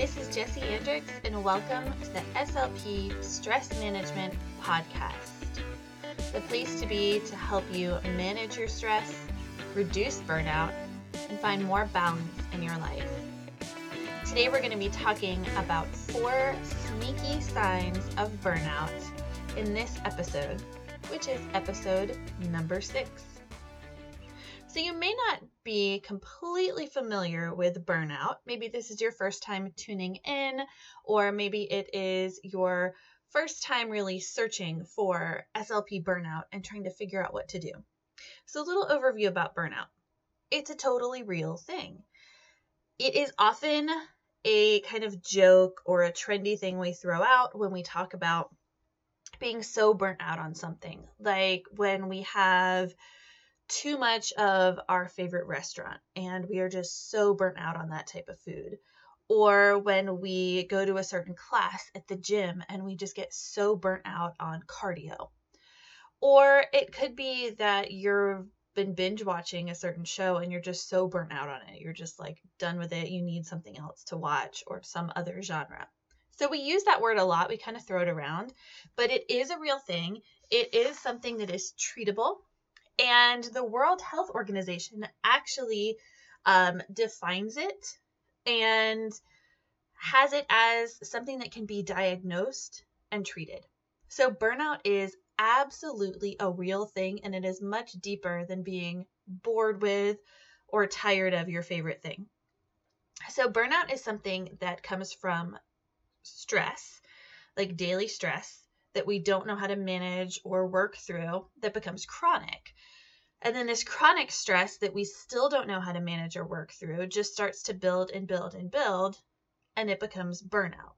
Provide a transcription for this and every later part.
This is Jessie Andricks, and welcome to the SLP Stress Management Podcast. The place to be to help you manage your stress, reduce burnout, and find more balance in your life. Today, we're going to be talking about four sneaky signs of burnout in this episode, which is episode number six. So, you may not be completely familiar with burnout. Maybe this is your first time tuning in, or maybe it is your first time really searching for SLP burnout and trying to figure out what to do. So, a little overview about burnout it's a totally real thing. It is often a kind of joke or a trendy thing we throw out when we talk about being so burnt out on something. Like when we have too much of our favorite restaurant and we are just so burnt out on that type of food. Or when we go to a certain class at the gym and we just get so burnt out on cardio. Or it could be that you've been binge watching a certain show and you're just so burnt out on it. You're just like done with it. You need something else to watch or some other genre. So we use that word a lot. We kind of throw it around, but it is a real thing. It is something that is treatable and the World Health Organization actually um, defines it and has it as something that can be diagnosed and treated. So, burnout is absolutely a real thing, and it is much deeper than being bored with or tired of your favorite thing. So, burnout is something that comes from stress, like daily stress, that we don't know how to manage or work through that becomes chronic. And then this chronic stress that we still don't know how to manage or work through just starts to build and build and build, and it becomes burnout.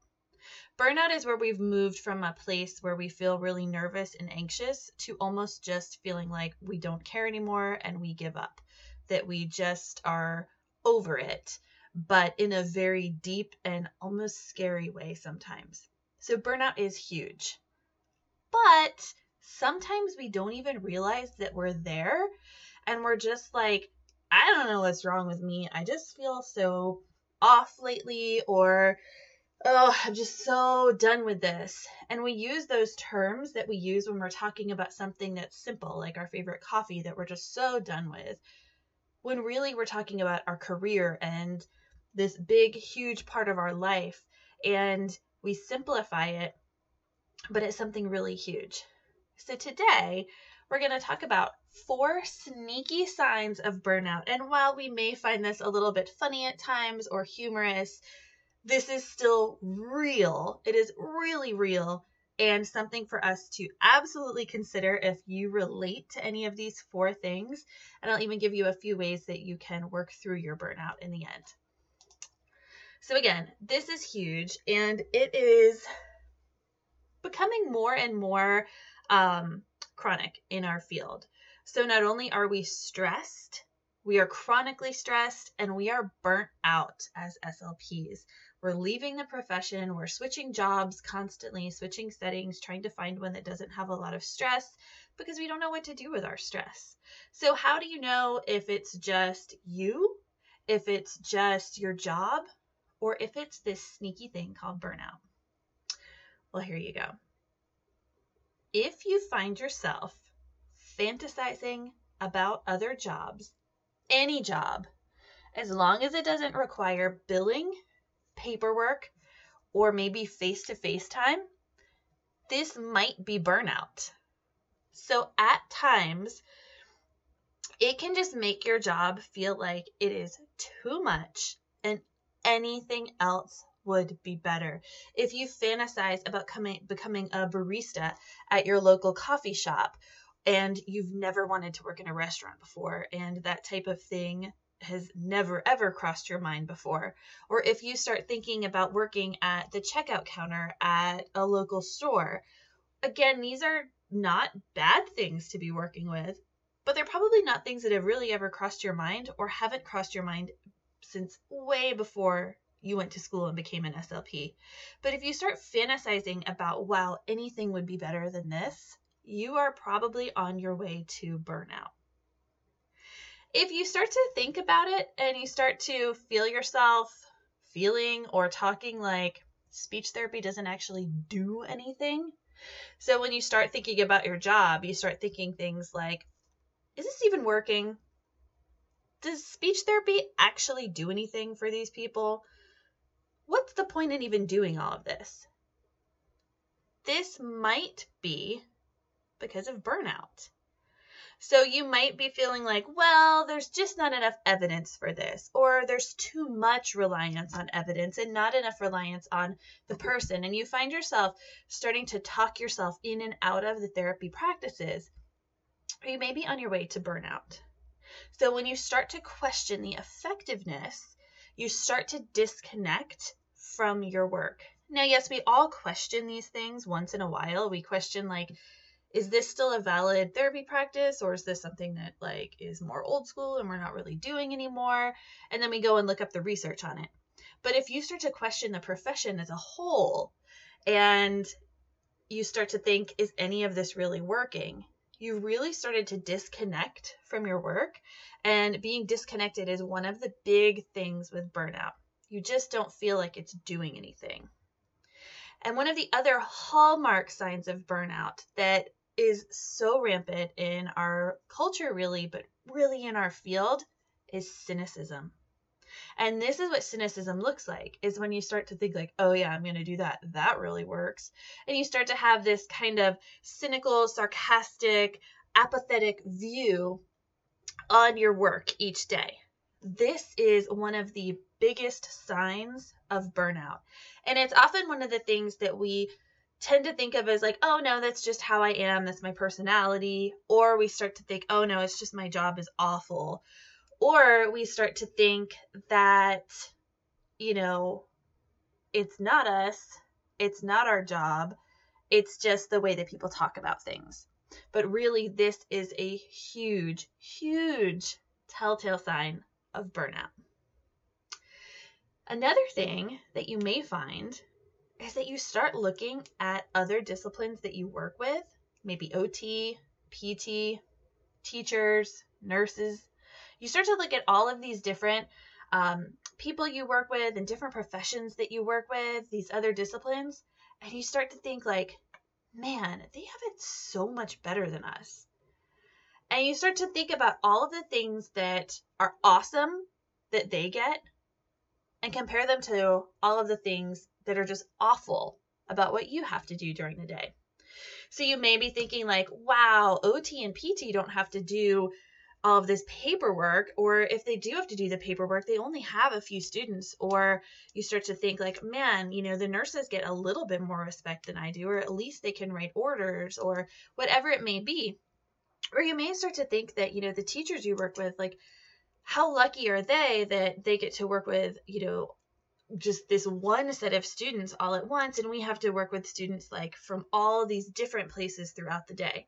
Burnout is where we've moved from a place where we feel really nervous and anxious to almost just feeling like we don't care anymore and we give up, that we just are over it, but in a very deep and almost scary way sometimes. So, burnout is huge. But sometimes we don't even realize that we're there and we're just like, I don't know what's wrong with me. I just feel so off lately, or oh, I'm just so done with this. And we use those terms that we use when we're talking about something that's simple, like our favorite coffee that we're just so done with, when really we're talking about our career and this big, huge part of our life. And we simplify it, but it's something really huge. So today, we're going to talk about four sneaky signs of burnout. And while we may find this a little bit funny at times or humorous, this is still real. It is really real and something for us to absolutely consider if you relate to any of these four things. And I'll even give you a few ways that you can work through your burnout in the end. So, again, this is huge and it is becoming more and more um, chronic in our field. So not only are we stressed, we are chronically stressed and we are burnt out as SLPs. We're leaving the profession, we're switching jobs constantly, switching settings, trying to find one that doesn't have a lot of stress because we don't know what to do with our stress. So, how do you know if it's just you, if it's just your job, or if it's this sneaky thing called burnout? Well, here you go if you find yourself fantasizing about other jobs, any job, as long as it doesn't require billing, paperwork, or maybe face to face time, this might be burnout. So at times, it can just make your job feel like it is too much and anything else would be better. If you fantasize about coming becoming a barista at your local coffee shop and you've never wanted to work in a restaurant before and that type of thing has never ever crossed your mind before or if you start thinking about working at the checkout counter at a local store again these are not bad things to be working with but they're probably not things that have really ever crossed your mind or haven't crossed your mind since way before you went to school and became an SLP. But if you start fantasizing about, wow, anything would be better than this, you are probably on your way to burnout. If you start to think about it and you start to feel yourself feeling or talking like speech therapy doesn't actually do anything. So when you start thinking about your job, you start thinking things like, is this even working? Does speech therapy actually do anything for these people? What's the point in even doing all of this? This might be because of burnout. So you might be feeling like, well, there's just not enough evidence for this, or there's too much reliance on evidence and not enough reliance on the person. And you find yourself starting to talk yourself in and out of the therapy practices, or you may be on your way to burnout. So when you start to question the effectiveness, you start to disconnect from your work. Now, yes, we all question these things once in a while. We question, like, is this still a valid therapy practice or is this something that like is more old school and we're not really doing anymore and then we go and look up the research on it but if you start to question the profession as a whole and you start to think is any of this really working you really started to disconnect from your work and being disconnected is one of the big things with burnout you just don't feel like it's doing anything and one of the other hallmark signs of burnout that is so rampant in our culture, really, but really in our field, is cynicism. And this is what cynicism looks like is when you start to think like, "Oh yeah, I'm going to do that. That really works." And you start to have this kind of cynical, sarcastic, apathetic view on your work each day. This is one of the biggest signs of burnout. And it's often one of the things that we tend to think of as like, oh no, that's just how I am, that's my personality. Or we start to think, oh no, it's just my job is awful. Or we start to think that, you know, it's not us, it's not our job, it's just the way that people talk about things. But really, this is a huge, huge telltale sign of burnout. Another thing that you may find is that you start looking at other disciplines that you work with, maybe OT, PT, teachers, nurses. You start to look at all of these different um, people you work with and different professions that you work with, these other disciplines, and you start to think, like, man, they have it so much better than us. And you start to think about all of the things that are awesome that they get and compare them to all of the things that are just awful about what you have to do during the day. So you may be thinking, like, wow, OT and PT don't have to do all of this paperwork, or if they do have to do the paperwork, they only have a few students. Or you start to think, like, man, you know, the nurses get a little bit more respect than I do, or at least they can write orders, or whatever it may be. Or you may start to think that, you know, the teachers you work with, like, how lucky are they that they get to work with, you know, just this one set of students all at once and we have to work with students like from all these different places throughout the day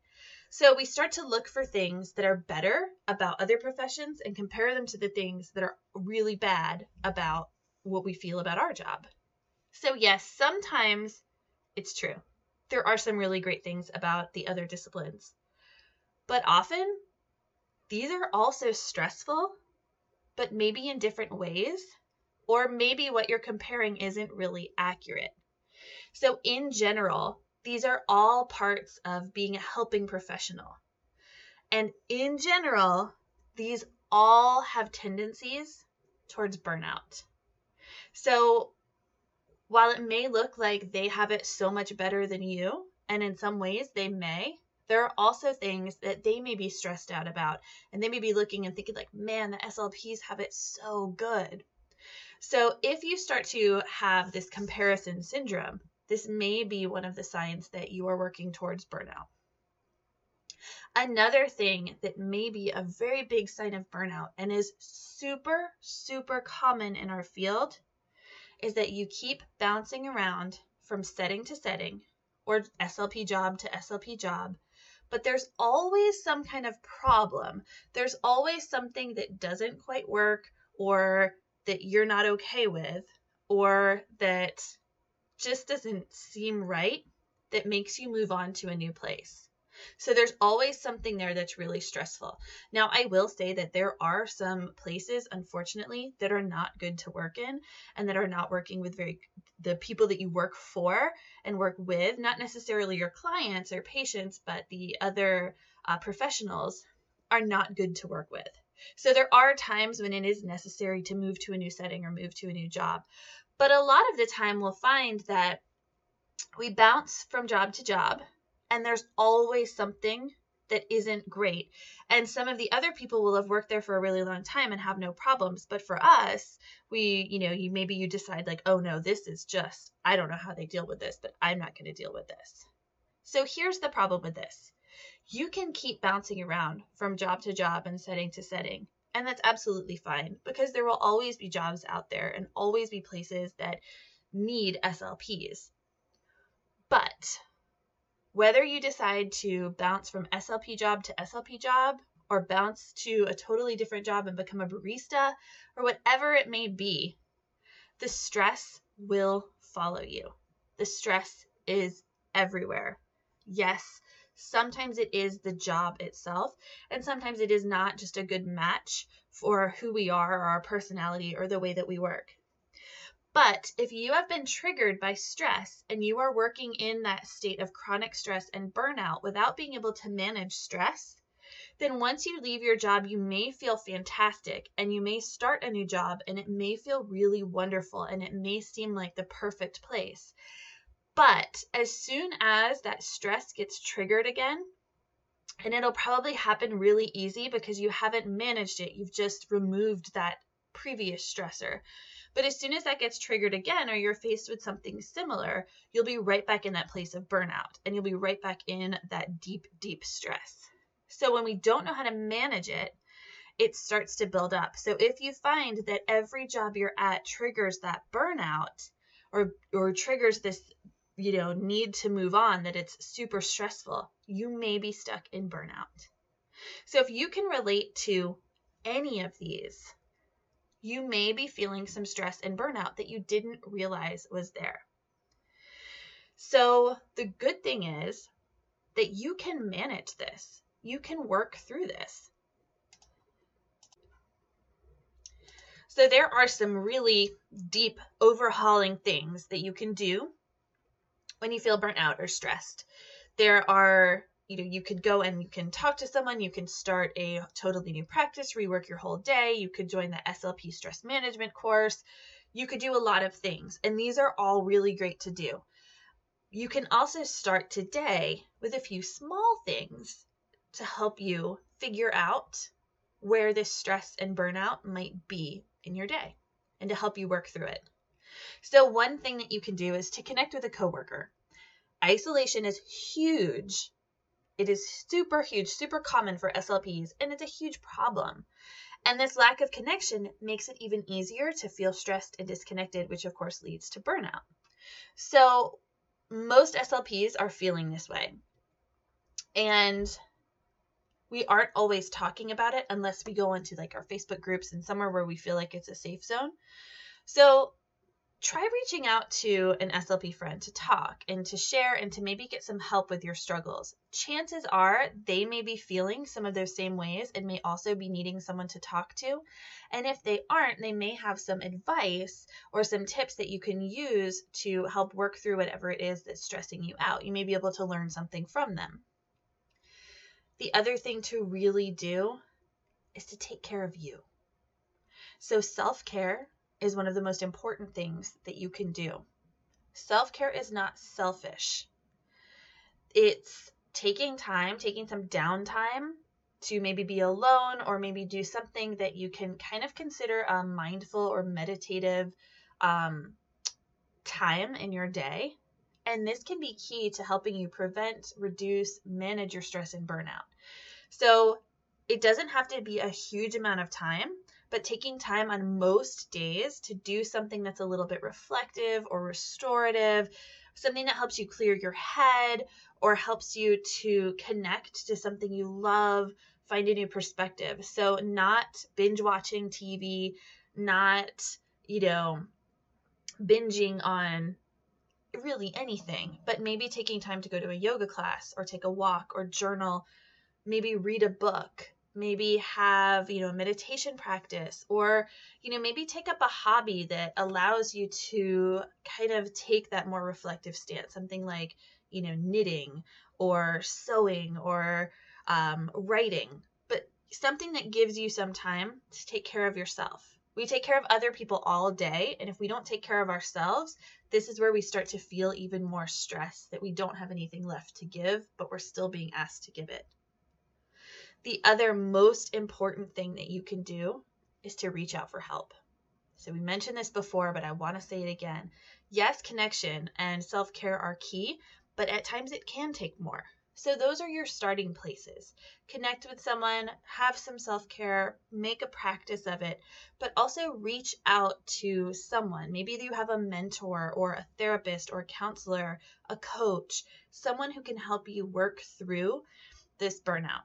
so we start to look for things that are better about other professions and compare them to the things that are really bad about what we feel about our job. So yes sometimes it's true. There are some really great things about the other disciplines. But often these are also stressful but maybe in different ways or maybe what you're comparing isn't really accurate. So, in general, these are all parts of being a helping professional. And in general, these all have tendencies towards burnout. So, while it may look like they have it so much better than you, and in some ways they may, there are also things that they may be stressed out about. And they may be looking and thinking, like, man, the SLPs have it so good. So, if you start to have this comparison syndrome, this may be one of the signs that you are working towards burnout. Another thing that may be a very big sign of burnout and is super, super common in our field is that you keep bouncing around from setting to setting or SLP job to SLP job, but there's always some kind of problem. There's always something that doesn't quite work or that you're not okay with or that just doesn't seem right that makes you move on to a new place. So there's always something there that's really stressful. Now, I will say that there are some places, unfortunately, that are not good to work in and that are not working with very the people that you work for and work with, not necessarily your clients or patients, but the other uh, professionals are not good to work with. So there are times when it is necessary to move to a new setting or move to a new job. But a lot of the time, we'll find that we bounce from job to job and there's always something that isn't great. And some of the other people will have worked there for a really long time and have no problems. But for us, we, you know, you maybe you decide like, oh no, this is just, I don't know how they deal with this, but I'm not going to deal with this. So here's the problem with this you can keep bouncing around from job to job and setting to setting. And that's absolutely fine because there will always be jobs out there and always be places that need SLPs. But whether you decide to bounce from SLP job to SLP job or bounce to a totally different job and become a barista or whatever it may be, the stress will follow you. The stress is everywhere. Yes, sometimes it is the job itself, and sometimes it is not just a good match for who we are or our personality or the way that we work. But if you have been triggered by stress and you are working in that state of chronic stress and burnout without being able to manage stress, then once you leave your job, you may feel fantastic and you may start a new job and it may feel really wonderful and it may seem like the perfect place. But as soon as that stress gets triggered again, and it'll probably happen really easy because you haven't managed it, you've just removed that previous stressor. But as soon as that gets triggered again, or you're faced with something similar, you'll be right back in that place of burnout and you'll be right back in that deep, deep stress. So when we don't know how to manage it, it starts to build up. So if you find that every job you're at triggers that burnout or or triggers this you know need to move on that it's super stressful, you may be stuck in burnout. So if you can relate to any of these, you may be feeling some stress and burnout that you didn't realize was there. So, the good thing is that you can manage this, you can work through this. So, there are some really deep overhauling things that you can do when you feel burnt out or stressed. There are you know you could go and you can talk to someone you can start a totally new practice rework your whole day you could join the slp stress management course. You could do a lot of things and these are all really great to do. You can also start today with a few small things to help you figure out where this stress and burnout might be in your day and to help you work through it so one thing that you can do is to connect with a coworker isolation is huge it is super huge, super common for SLPs, and it's a huge problem. And this lack of connection makes it even easier to feel stressed and disconnected, which of course leads to burnout. So, most SLPs are feeling this way. And we aren't always talking about it unless we go into like our Facebook groups and somewhere where we feel like it's a safe zone. So, try reaching out to an SLP friend to talk and to share and to maybe get some help with your struggles. Chances are they may be feeling some of those same ways and may also be needing someone to talk to. And if they aren't, they may have some advice or some tips that you can use to help work through whatever it is that's stressing you out. You may be able to learn something from them. The other thing to really do is to take care of you. So, self care is one of the most important things that you can do. Self care is not selfish, it's taking time, taking some downtime to maybe be alone or maybe do something that you can kind of consider a mindful or meditative um, time in your day. And this can be key to helping you prevent, reduce, manage your stress and burnout. So it doesn't have to be a huge amount of time but taking time on most days to do something that's a little bit reflective or restorative, something that helps you clear your head or helps you to connect to something you love, find a new perspective. So, not binge watching TV, not, you know, binging on really anything, but maybe taking time to go to a yoga class or take a walk or journal, maybe read a book, maybe have, you know, a meditation practice or, you know, maybe take up a hobby that allows you to kind of take that more reflective stance, something like, you know, knitting or sewing or um, writing, but something that gives you some time to take care of yourself. We take care of other people all day, and if we don't take care of ourselves, this is where we start to feel even more stress that we don't have anything left to give, but we're still being asked to give it. The other most important thing that you can do is to reach out for help. So, we mentioned this before, but I want to say it again. Yes, connection and self care are key, but at times it can take more. So, those are your starting places. Connect with someone, have some self care, make a practice of it, but also reach out to someone. Maybe you have a mentor or a therapist or a counselor, a coach, someone who can help you work through this burnout.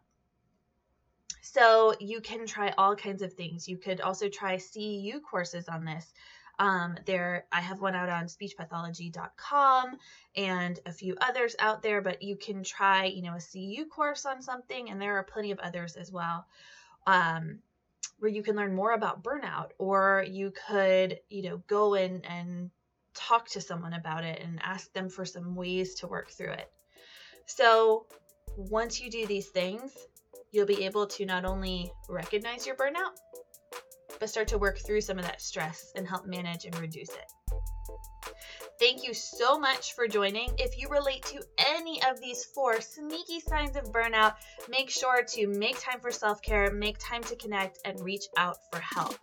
So, you can try all kinds of things. You could also try CEU courses on this. Um, there, I have one out on speechpathology.com and a few others out there, but you can try, you know, a CEU course on something, and there are plenty of others as well. Um, where you can learn more about burnout, or you could, you know, go in and talk to someone about it and ask them for some ways to work through it. So, once you do these things, you'll be able to not only recognize your burnout, but start to work through some of that stress and help manage and reduce it. Thank you so much for joining. If you relate to any of these four sneaky signs of burnout, make sure to make time for self care, make time to connect, and reach out for help.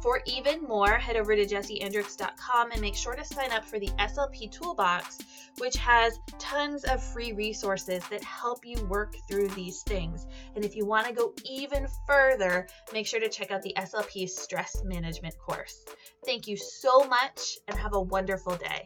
For even more, head over to jessieandricks.com and make sure to sign up for the SLP Toolbox, which has tons of free resources that help you work through these things. And if you want to go even further, make sure to check out the SLP Stress Management course. Thank you so much and have a wonderful day.